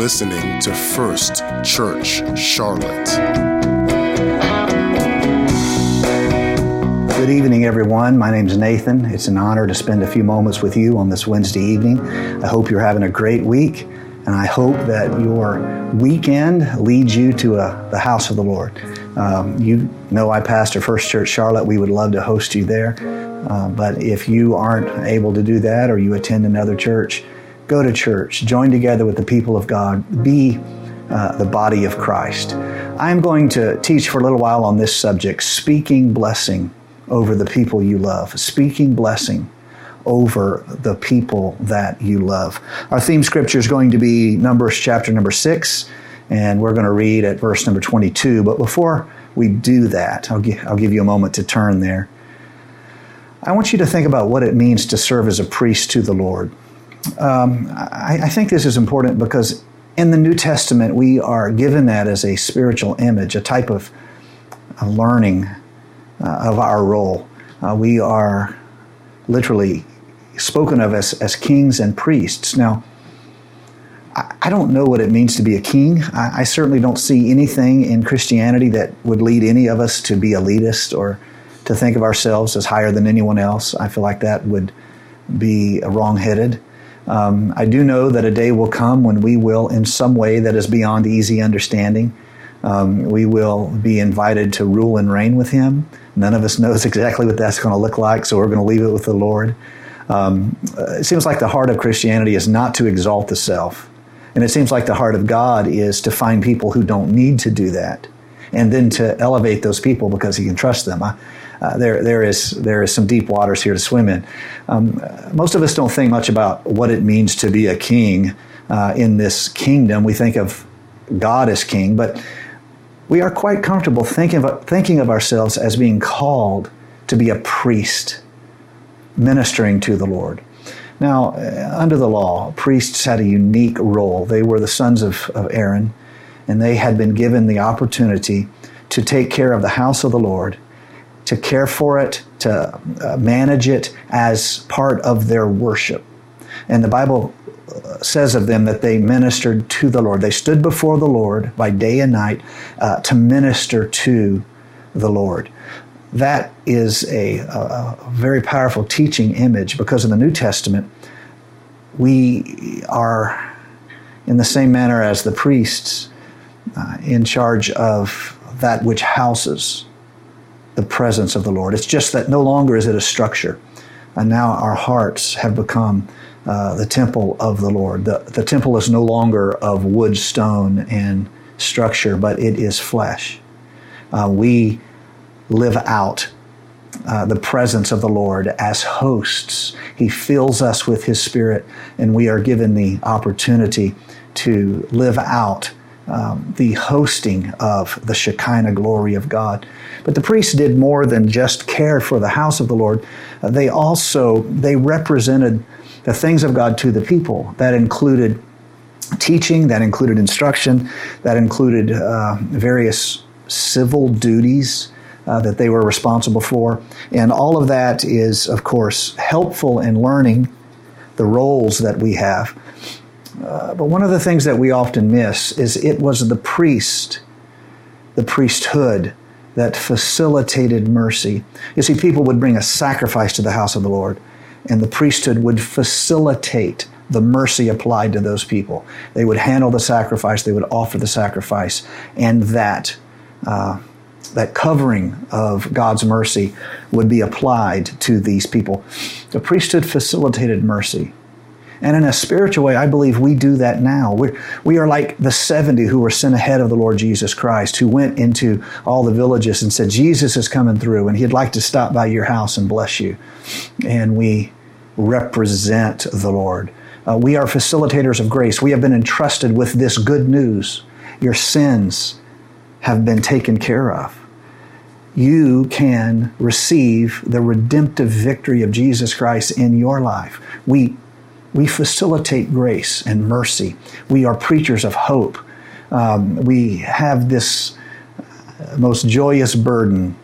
listening to First Church Charlotte. Good evening, everyone. My name is Nathan. It's an honor to spend a few moments with you on this Wednesday evening. I hope you're having a great week, and I hope that your weekend leads you to a, the house of the Lord. Um, you know, I pastor First Church Charlotte. We would love to host you there. Uh, but if you aren't able to do that or you attend another church, go to church, join together with the people of God, be uh, the body of Christ. I'm going to teach for a little while on this subject speaking blessing over the people you love, speaking blessing over the people that you love. Our theme scripture is going to be Numbers chapter number six, and we're going to read at verse number 22. But before we do that, I'll, gi- I'll give you a moment to turn there. I want you to think about what it means to serve as a priest to the Lord. Um, I, I think this is important because in the New Testament, we are given that as a spiritual image, a type of a learning uh, of our role. Uh, we are literally spoken of as, as kings and priests. Now, I, I don't know what it means to be a king. I, I, certainly don't see anything in Christianity that would lead any of us to be elitist or to think of ourselves as higher than anyone else. I feel like that would be wrongheaded. Um, I do know that a day will come when we will, in some way that is beyond easy understanding, um, we will be invited to rule and reign with Him. None of us knows exactly what that's going to look like, so we're going to leave it with the Lord. Um, it seems like the heart of Christianity is not to exalt the self. And it seems like the heart of God is to find people who don't need to do that and then to elevate those people because He can trust them. I, uh, there, there is there is some deep waters here to swim in. Um, most of us don't think much about what it means to be a king uh, in this kingdom. We think of God as king, but we are quite comfortable thinking of, thinking of ourselves as being called to be a priest ministering to the Lord. Now, uh, under the law, priests had a unique role. They were the sons of, of Aaron, and they had been given the opportunity to take care of the house of the Lord to care for it, to uh, manage it as part of their worship. And the Bible uh, says of them that they ministered to the Lord. They stood before the Lord by day and night uh, to minister to the Lord. That is a, a, very powerful teaching image because in the New Testament, we are in the same manner as the priests uh, in charge of that which houses the presence of the Lord. It's just that no longer is it a structure. And now our hearts have become uh, the temple of the Lord. The, the temple is no longer of wood, stone, and structure, but it is flesh. Uh, we live out uh, the presence of the Lord as hosts. He fills us with His Spirit, and we are given the opportunity to live out um, the hosting of the Shekinah glory of God. But the priests did more than just care for the house of the Lord. Uh, they also they represented the things of God to the people. That included teaching, that included instruction, that included uh, various civil duties. Uh, that they were responsible for. And all of that is, of course, helpful in learning the roles that we have. Uh, but one of the things that we often miss is it was the priest, the priesthood, that facilitated mercy. You see, people would bring a sacrifice to the house of the Lord, and the priesthood would facilitate the mercy applied to those people. They would handle the sacrifice, they would offer the sacrifice, and that. Uh, that covering of God's mercy would be applied to these people. The priesthood facilitated mercy. And in a spiritual way, I believe we do that now. We're, we are like the 70 who were sent ahead of the Lord Jesus Christ, who went into all the villages and said, Jesus is coming through, and he'd like to stop by your house and bless you. And we represent the Lord. Uh, we are facilitators of grace. We have been entrusted with this good news. Your sins have been taken care of. You can receive the redemptive victory of Jesus Christ in your life. We we facilitate grace and mercy. We are preachers of hope. Um, we have this uh, most joyous burden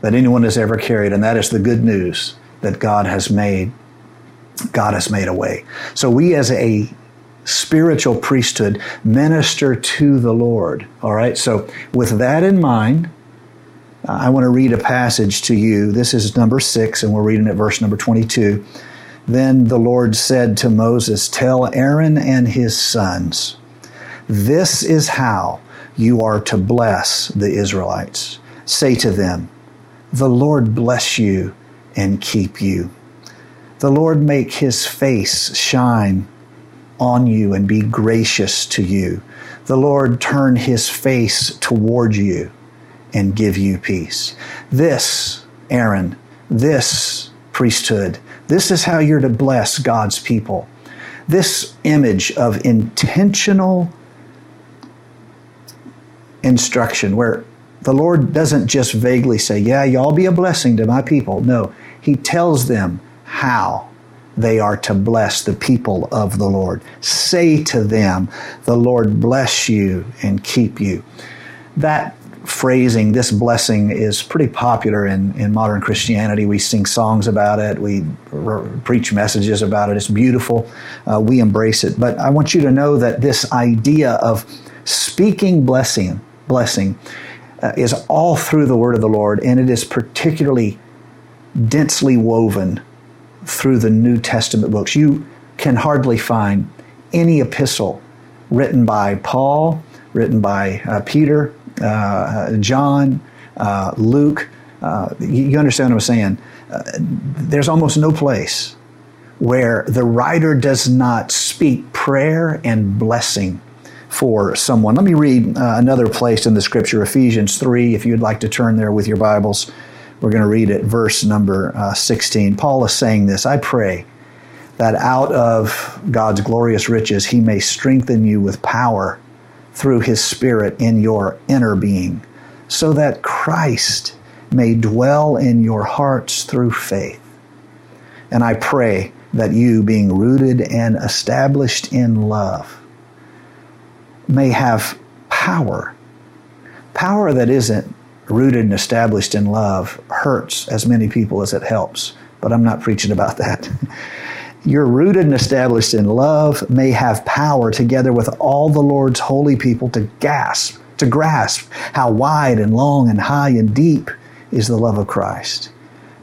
that anyone has ever carried, and that is the good news that God has made. God has made a way. So we, as a spiritual priesthood, minister to the Lord. All right, so with that in mind, I want to read a passage to you. This is number six, and we're reading at verse number 22. Then the Lord said to Moses, Tell Aaron and his sons, this is how you are to bless the Israelites. Say to them, The Lord bless you and keep you. The Lord make his face shine on you and be gracious to you. The Lord turn his face toward you and give you peace. This, Aaron, this priesthood, this is how you're to bless God's people. This image of intentional instruction where the Lord doesn't just vaguely say, Yeah, y'all be a blessing to my people. No, He tells them how they are to bless the people of the Lord. Say to them, The Lord bless you and keep you. That phrasing, this blessing, is pretty popular in, in modern Christianity. We sing songs about it, we preach messages about it. It's beautiful. Uh, we embrace it. But I want you to know that this idea of speaking blessing, blessing, uh, is all through the word of the Lord, and it is particularly densely woven through the New Testament books. You can hardly find any epistle written by Paul, written by uh, Peter, John, uh, Luke. Uh, you understand what I'm saying? Uh, there's almost no place where the writer does not speak prayer and blessing for someone. Let me read uh, another place in the scripture, Ephesians 3, if you'd like to turn there with your Bibles. We're going to read it, verse number uh, 16. Paul is saying this I pray that out of God's glorious riches he may strengthen you with power through his Spirit in your inner being, so that Christ may dwell in your hearts through faith. And I pray that you, being rooted and established in love, may have power. Power that isn't rooted and established in love hurts as many people as it helps, but I'm not preaching about that. You're rooted and established in love, may have power together with all the Lord's holy people to gasp, to grasp how wide and long and high and deep is the love of Christ,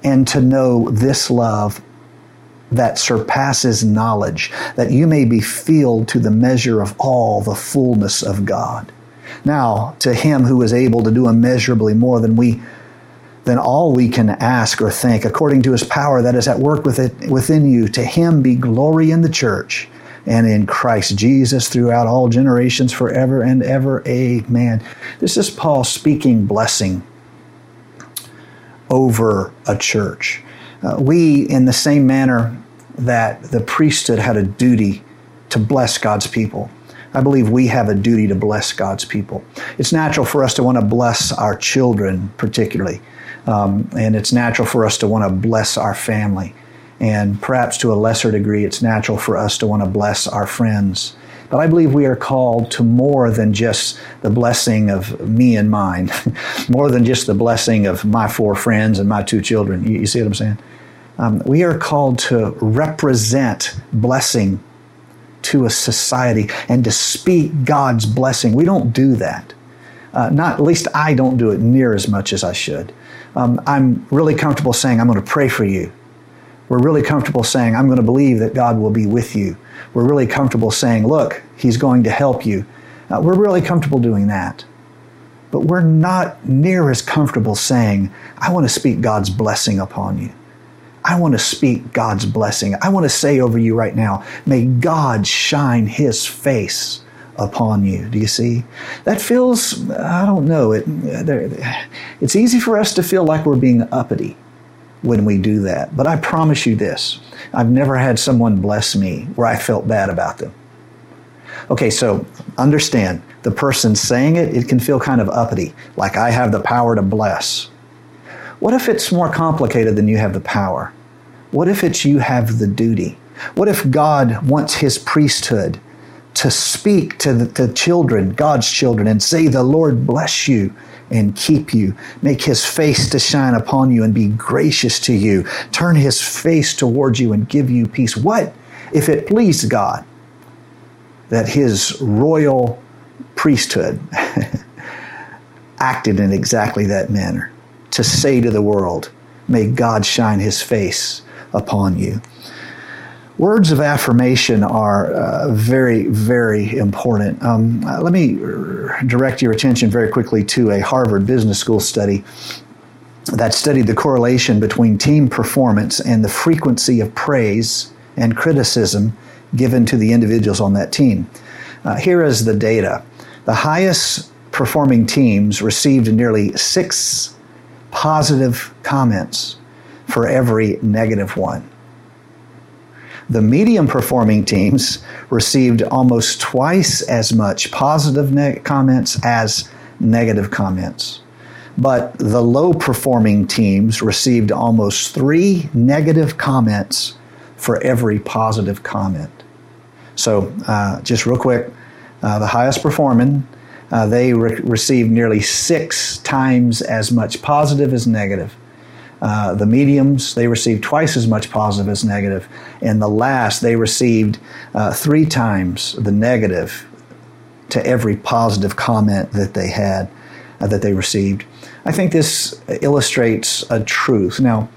and to know this love that surpasses knowledge, that you may be filled to the measure of all the fullness of God. Now, to him who is able to do immeasurably more than we than all we can ask or think, according to his power that is at work with it, within you, to him be glory in the church and in Christ Jesus throughout all generations, forever and ever. Amen. This is Paul speaking blessing over a church. Uh, we, in the same manner that the priesthood had a duty to bless God's people, I believe we have a duty to bless God's people. It's natural for us to want to bless our children, particularly, um, and it's natural for us to want to bless our family. And perhaps to a lesser degree, it's natural for us to want to bless our friends. But I believe we are called to more than just the blessing of me and mine, more than just the blessing of my four friends and my two children. You, you see what I'm saying? Um, we are called to represent blessing to a society and to speak God's blessing. We don't do that. Uh, not at least I don't do it near as much as I should. Um, I'm really comfortable saying I'm going to pray for you. We're really comfortable saying I'm going to believe that God will be with you. We're really comfortable saying, look, He's going to help you. Uh, we're really comfortable doing that. But we're not near as comfortable saying, I want to speak God's blessing upon you. I want to speak God's blessing. I want to say over you right now, may God shine his face upon you. Do you see? That feels, I don't know, it, it's easy for us to feel like we're being uppity when we do that. But I promise you this I've never had someone bless me where I felt bad about them. Okay, so understand the person saying it, it can feel kind of uppity, like I have the power to bless. What if it's more complicated than you have the power? What if it's you have the duty? What if God wants his priesthood to speak to the children, God's children, and say, The Lord bless you and keep you, make his face to shine upon you and be gracious to you, turn his face towards you and give you peace? What if it pleased God that his royal priesthood acted in exactly that manner to say to the world, May God shine his face upon you. Words of affirmation are uh, very, very important. Um, uh, let me direct your attention very quickly to a Harvard Business School study that studied the correlation between team performance and the frequency of praise and criticism given to the individuals on that team. Uh, here is the data the highest performing teams received nearly six positive comments for every negative one. The medium performing teams received almost twice as much positive ne- comments as negative comments. But the low performing teams received almost three negative comments for every positive comment. So, uh, just real quick, uh, the highest performing, uh, they re- received nearly six times as much positive as negative. Uh, the mediums, they received twice as much positive as negative. And the last, they received uh, three times the negative to every positive comment that they had, uh, that they received. I think this illustrates a truth. Now,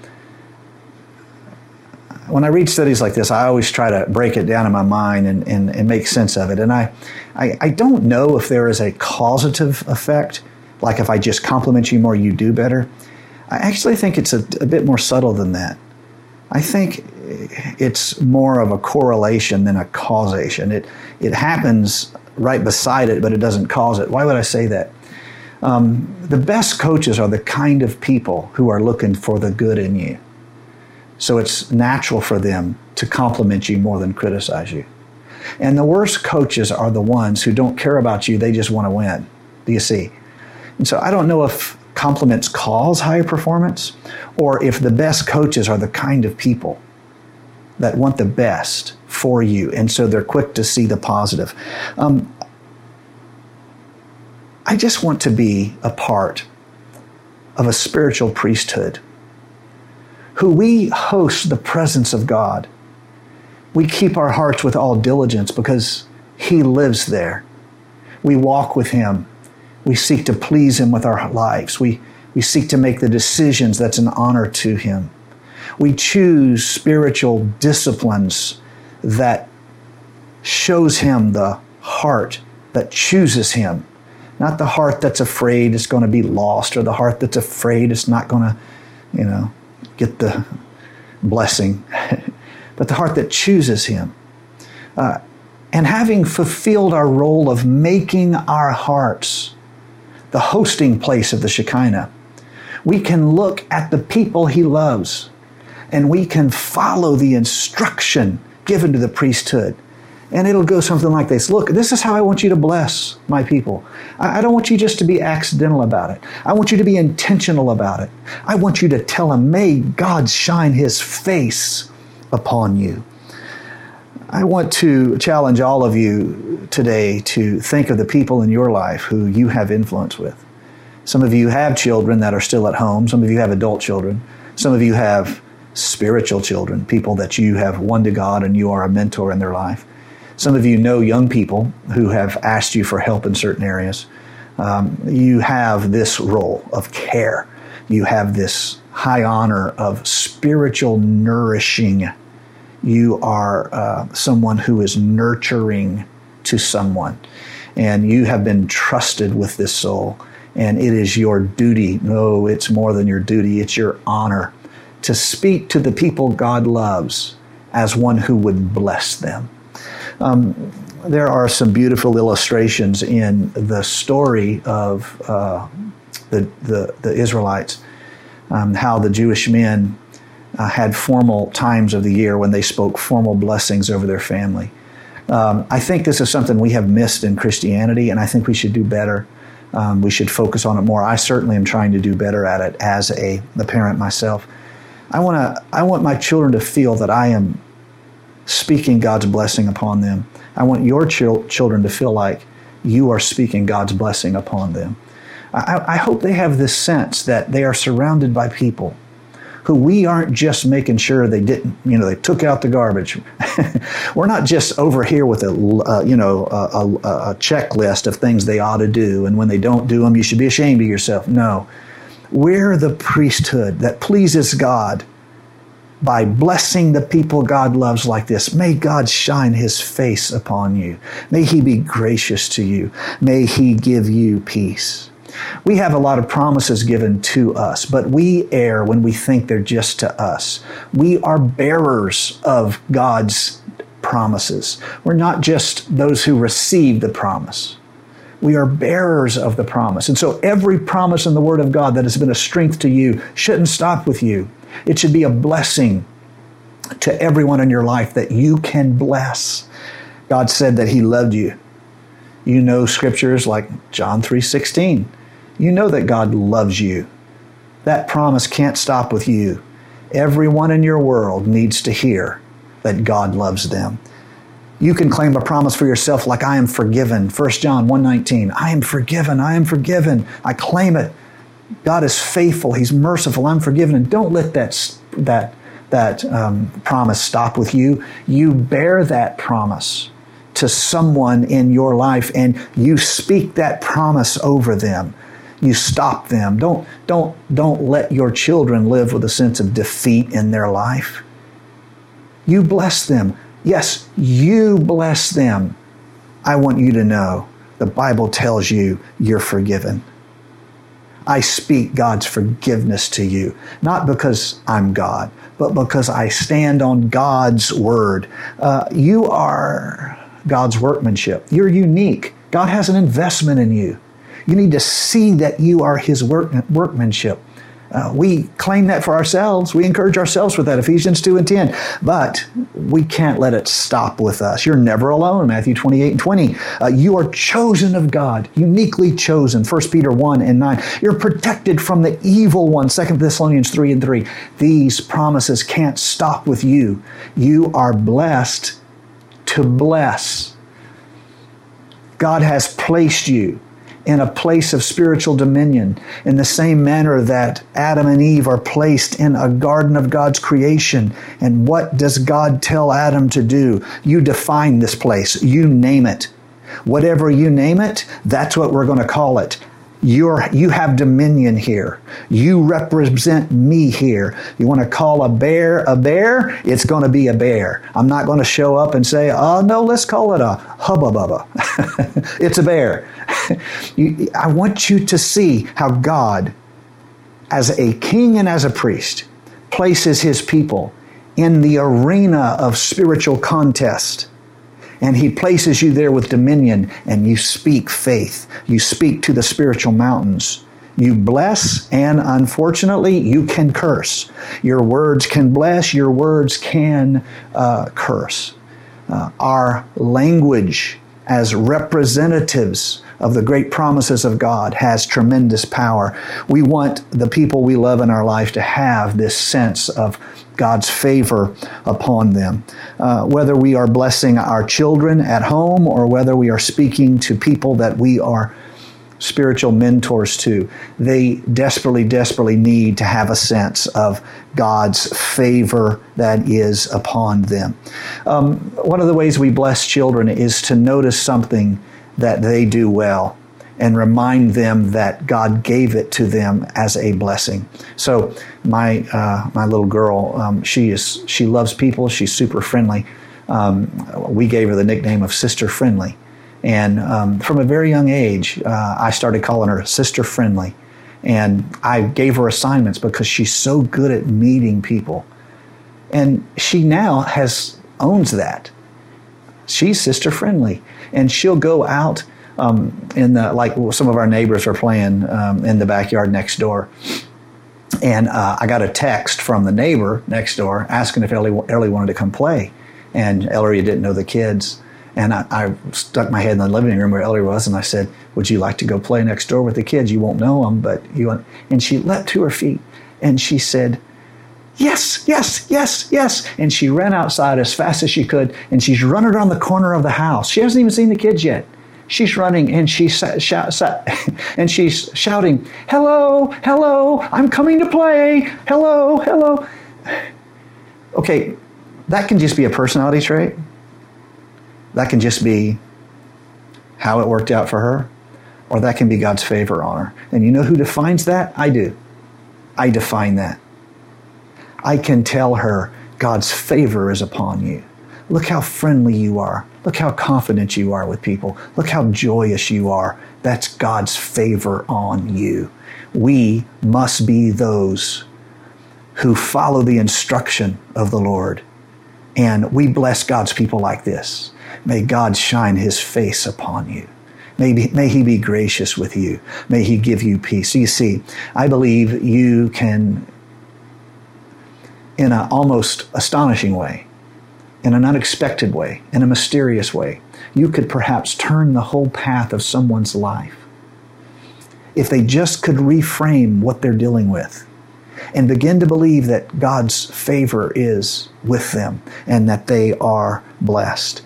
when I read studies like this, I always try to break it down in my mind and, and, and make sense of it. And I, I, I don't know if there is a causative effect, like if I just compliment you more, you do better. I actually think it's a, a bit more subtle than that. I think it's more of a correlation than a causation. It, it happens right beside it, but it doesn't cause it. Why would I say that? Um, the best coaches are the kind of people who are looking for the good in you. So it's natural for them to compliment you more than criticize you. And the worst coaches are the ones who don't care about you, they just want to win. Do you see? And so I don't know if compliments cause higher performance or if the best coaches are the kind of people that want the best for you. And so they're quick to see the positive. Um, I just want to be a part of a spiritual priesthood who we host the presence of God. We keep our hearts with all diligence because He lives there. We walk with Him. We seek to please Him with our lives. We, we seek to make the decisions that's an honor to Him. We choose spiritual disciplines that shows Him the heart that chooses Him, not the heart that's afraid it's going to be lost or the heart that's afraid it's not going to, you know, get the blessing, but the heart that chooses Him. Uh, and having fulfilled our role of making our hearts the hosting place of the Shekinah, we can look at the people He loves and we can follow the instruction given to the priesthood and it'll go something like this Look, this is how I want you to bless my people. I don't want you just to be accidental about it. I want you to be intentional about it. I want you to tell them, May God shine his face upon you. I want to challenge all of you today to think of the people in your life who you have influence with. Some of you have children that are still at home, some of you have adult children, some of you have spiritual children, people that you have won to God and you are a mentor in their life. Some of you know young people who have asked you for help in certain areas. Um, you have this role of care. You have this high honor of spiritual nourishing. You are uh, someone who is nurturing to someone, and you have been trusted with this soul. And it is your duty. No, it's more than your duty, it's your honor to speak to the people God loves as one who would bless them. Um, there are some beautiful illustrations in the story of uh, the, the, the, Israelites, um, how the Jewish men uh, had formal times of the year when they spoke formal blessings over their family. Um, I think this is something we have missed in Christianity, and I think we should do better. Um, we should focus on it more. I certainly am trying to do better at it as a the parent myself. I want to. I want my children to feel that I am speaking God's blessing upon them. I want your chil- children to feel like you are speaking God's blessing upon them. I, I hope they have this sense that they are surrounded by people who we aren't just making sure they didn't, you know, they took out the garbage. We're not just over here with a, uh, you know, a, a, a checklist of things they ought to do, and when they don't do them, you should be ashamed of yourself. No, we're the priesthood that pleases God by blessing the people God loves like this. May God shine his face upon you. May he be gracious to you. May he give you peace. We have a lot of promises given to us, but we err when we think they're just to us. We are bearers of God's promises. We're not just those who receive the promise. We are bearers of the promise. And so every promise in the Word of God that has been a strength to you shouldn't stop with you. It should be a blessing to everyone in your life that you can bless. God said that He loved you. You know scriptures like John 3:16. You know that God loves you. That promise can't stop with you. Everyone in your world needs to hear that God loves them. You can claim a promise for yourself like I am forgiven. 1 John 1:19. I am forgiven. I am forgiven. I claim it. God is faithful. He's merciful. I'm forgiven. And don't let that that that um, promise stop with you. You bear that promise to someone in your life, and you speak that promise over them. You stop them. Don't don't don't let your children live with a sense of defeat in their life. You bless them. Yes, you bless them. I want you to know the Bible tells you you're forgiven. I speak God's forgiveness to you, not because I'm God, but because I stand on God's word. Uh, you are God's workmanship. You're unique. God has an investment in you. You need to see that you are His work, workmanship. Uh, we claim that for ourselves. We encourage ourselves with that, Ephesians 2 and 10. But we can't let it stop with us. You're never alone, Matthew 28 and 20. Uh, you are chosen of God, uniquely chosen, 1 Peter 1 and 9. You're protected from the evil one, 2 Thessalonians 3 and 3. These promises can't stop with you. You are blessed to bless. God has placed you in a place of spiritual dominion in the same manner that Adam and Eve are placed in a garden of God's creation. And what does God tell Adam to do? You define this place, you name it. Whatever you name it, that's what we're going to call it. You're, you have dominion here. You represent me here. You want to call a bear a bear? It's going to be a bear. I'm not going to show up and say, oh, no, let's call it a hubba bubba. it's a bear. you, I want you to see how God, as a king and as a priest, places his people in the arena of spiritual contest. And he places you there with dominion, and you speak faith. You speak to the spiritual mountains. You bless, and unfortunately, you can curse. Your words can bless, your words can uh, curse. Uh, our language as representatives of the great promises of God has tremendous power. We want the people we love in our life to have this sense of God's favor upon them. Uh, whether we are blessing our children at home or whether we are speaking to people that we are spiritual mentors to, they desperately, desperately need to have a sense of God's favor that is upon them. Um, one of the ways we bless children is to notice something that they do well and remind them that God gave it to them as a blessing. So my uh, my little girl, um, she is she loves people. She's super friendly. Um, we gave her the nickname of Sister Friendly, and um, from a very young age, uh, I started calling her Sister Friendly. And I gave her assignments because she's so good at meeting people, and she now has owns that. She's sister friendly and she'll go out um, in the like some of our neighbors are playing um, in the backyard next door. And uh, I got a text from the neighbor next door asking if Ellie, Ellie wanted to come play. And Ellery didn't know the kids. And I, I, stuck my head in the living room where Ellery was, and I said, "Would you like to go play next door with the kids? You won't know them, but you." Want... And she leapt to her feet, and she said, yes, yes, yes, yes. And she ran outside as fast as she could, and she's running around the corner of the house. She hasn't even seen the kids yet. She's running and she's and she's shouting, "Hello, hello! I'm coming to play! Hello, hello!" Okay, that can just be a personality trait. That can just be how it worked out for her, or that can be God's favor on her. And you know who defines that? I do. I define that. I can tell her God's favor is upon you. Look how friendly you are. Look how confident you are with people. Look how joyous you are. That's God's favor on you. We must be those who follow the instruction of the Lord. And we bless God's people like this. May God shine his face upon you. May, be, may he be gracious with you. May he give you peace. You see, I believe you can, in an almost astonishing way, in an unexpected way, in a mysterious way, you could perhaps turn the whole path of someone's life. If they just could reframe what they're dealing with and begin to believe that God's favor is with them and that they are blessed.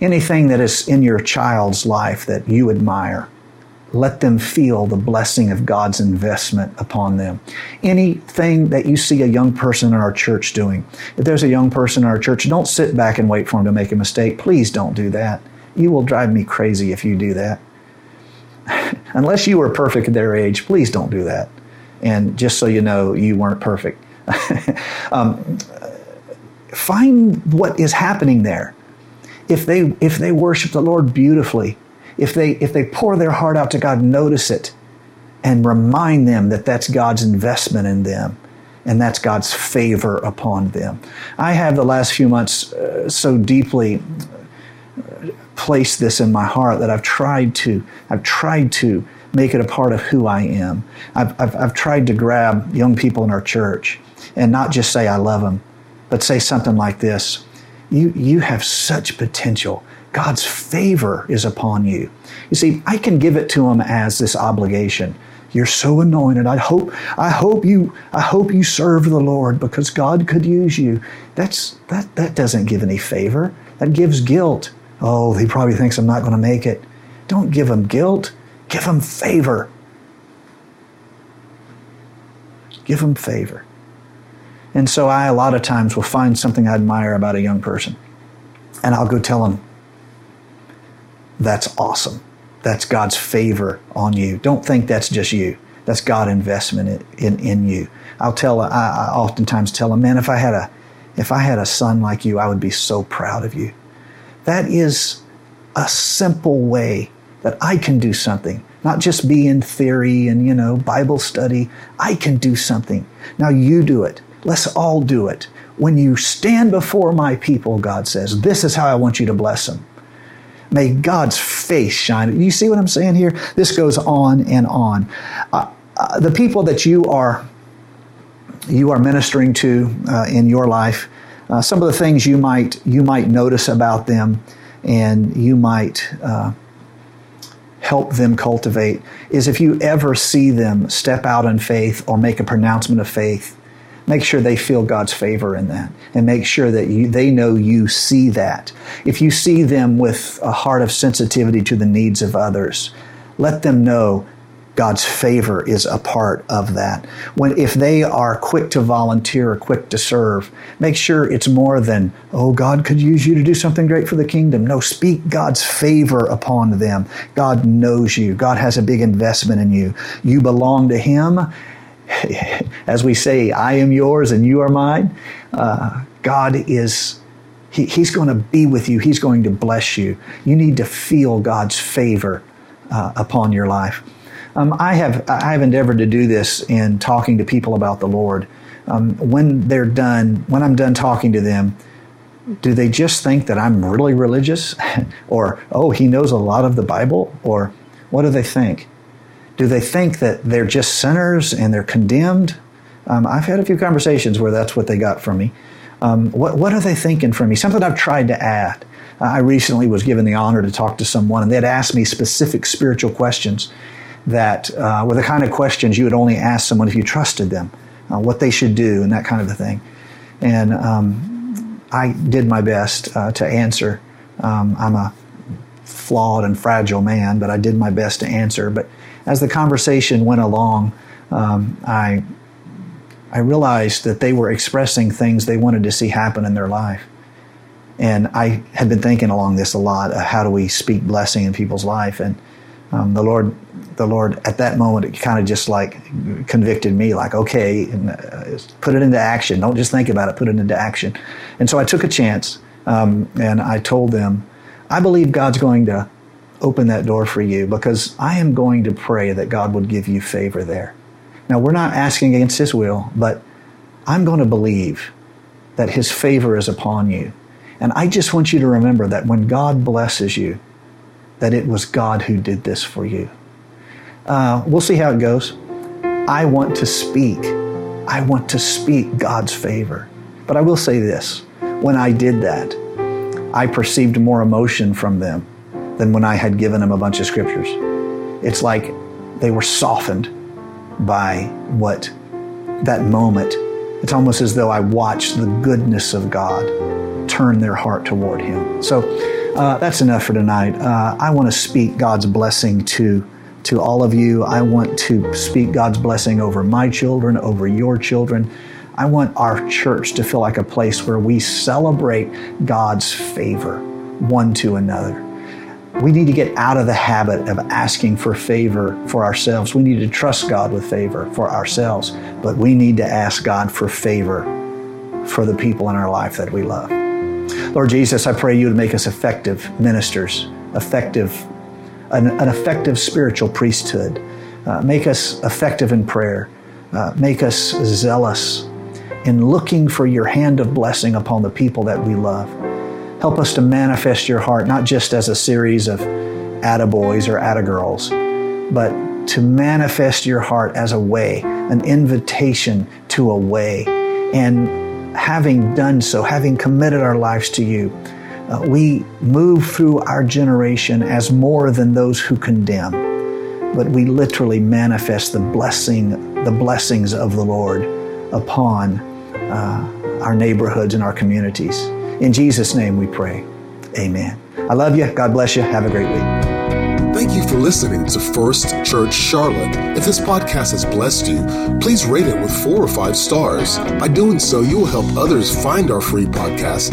Anything that is in your child's life that you admire, let them feel the blessing of God's investment upon them. Anything that you see a young person in our church doing, if there's a young person in our church, don't sit back and wait for him to make a mistake. Please don't do that. You will drive me crazy if you do that. Unless you were perfect at their age, please don't do that. And just so you know, you weren't perfect. um, find what is happening there. If they if they worship the Lord beautifully, if they if they pour their heart out to God, notice it and remind them that that's God's investment in them and that's God's favor upon them. I have the last few months uh, so deeply uh, placed this in my heart that I've tried to I've tried to make it a part of who I am. I've, I've, I've tried to grab young people in our church and not just say I love them, but say something like this You, you have such potential. God's favor is upon you. You see, I can give it to him as this obligation. You're so anointed. I hope, I hope you, I hope you serve the Lord because God could use you. That's that that doesn't give any favor. That gives guilt. Oh, he probably thinks I'm not going to make it. Don't give him guilt. Give him favor. Give him favor. And so I, a lot of times, will find something I admire about a young person. And I'll go tell them, that's awesome. That's God's favor on you. Don't think that's just you. That's God investment in, in, in you. I'll tell, I, I oftentimes tell them, man, if I had a, if I had a son like you, I would be so proud of you. That is a simple way that I can do something, not just be in theory and, you know, Bible study. I can do something. Now you do it. Let's all do it. When you stand before my people, God says, this is how I want you to bless them. May God's face shine. You see what I'm saying here? This goes on and on. Uh, uh, the people that you are you are ministering to uh, in your life, uh, some of the things you might you might notice about them, and you might uh, help them cultivate is if you ever see them step out in faith or make a pronouncement of faith, make sure they feel God's favor in that and make sure that you, they know you see that. If you see them with a heart of sensitivity to the needs of others, let them know God's favor is a part of that. When if they are quick to volunteer or quick to serve, make sure it's more than, oh, God could use you to do something great for the kingdom. No, speak God's favor upon them. God knows you. God has a big investment in you. You belong to Him. As we say, I am yours and you are mine. Uh, God is he, He's going to be with you. He's going to bless you. You need to feel God's favor uh, upon your life. Um, I have I have endeavored to do this in talking to people about the Lord. Um, when they're done, when I'm done talking to them, do they just think that I'm really religious, or oh, he knows a lot of the Bible, or what do they think? Do they think that they're just sinners and they're condemned? Um, I've had a few conversations where that's what they got from me. Um, what, what are they thinking from me? Something I've tried to add. I recently was given the honor to talk to someone, and they had asked me specific spiritual questions that uh, were the kind of questions you would only ask someone if you trusted them, uh, what they should do, and that kind of a thing. And um, I did my best uh, to answer. Um, I'm a flawed and fragile man, but I did my best to answer. But as the conversation went along, um, I I realized that they were expressing things they wanted to see happen in their life. And I had been thinking along this a lot. Uh, how do we speak blessing in people's life? And um, the Lord, the Lord, at that moment, it kind of just like convicted me, like, okay, and, uh, put it into action. Don't just think about it. Put it into action. And so I took a chance, um, and I told them, I believe God's going to open that door for you because I am going to pray that God would give you favor there. Now, we're not asking against His will, but I'm going to believe that His favor is upon you. And I just want you to remember that when God blesses you, that it was God who did this for you. Uh, we'll see how it goes. I want to speak. I want to speak God's favor. But I will say this when I did that, I perceived more emotion from them than when I had given them a bunch of scriptures. It's like they were softened by what that moment. It's almost as though I watched the goodness of God turn their heart toward Him. So uh, that's enough for tonight. Uh, I want to speak God's blessing to to all of you. I want to speak God's blessing over my children, over your children. I want our church to feel like a place where we celebrate God's favor one to another. We need to get out of the habit of asking for favor for ourselves. We need to trust God with favor for ourselves, but we need to ask God for favor for the people in our life that we love. Lord Jesus, I pray you would make us effective ministers, effective, an, an effective spiritual priesthood. Uh, make us effective in prayer. Uh, make us zealous in looking for your hand of blessing upon the people that we love. Help us to manifest your heart, not just as a series of attaboys or attagirls, but to manifest your heart as a way, an invitation to a way. And having done so, having committed our lives to you, uh, we move through our generation as more than those who condemn, but we literally manifest the blessing, the blessings of the Lord upon uh, our neighborhoods and our communities. In Jesus' name we pray. Amen. I love you. God bless you. Have a great week. Thank you for listening to First Church Charlotte. If this podcast has blessed you, please rate it with four or five stars. By doing so, you will help others find our free podcast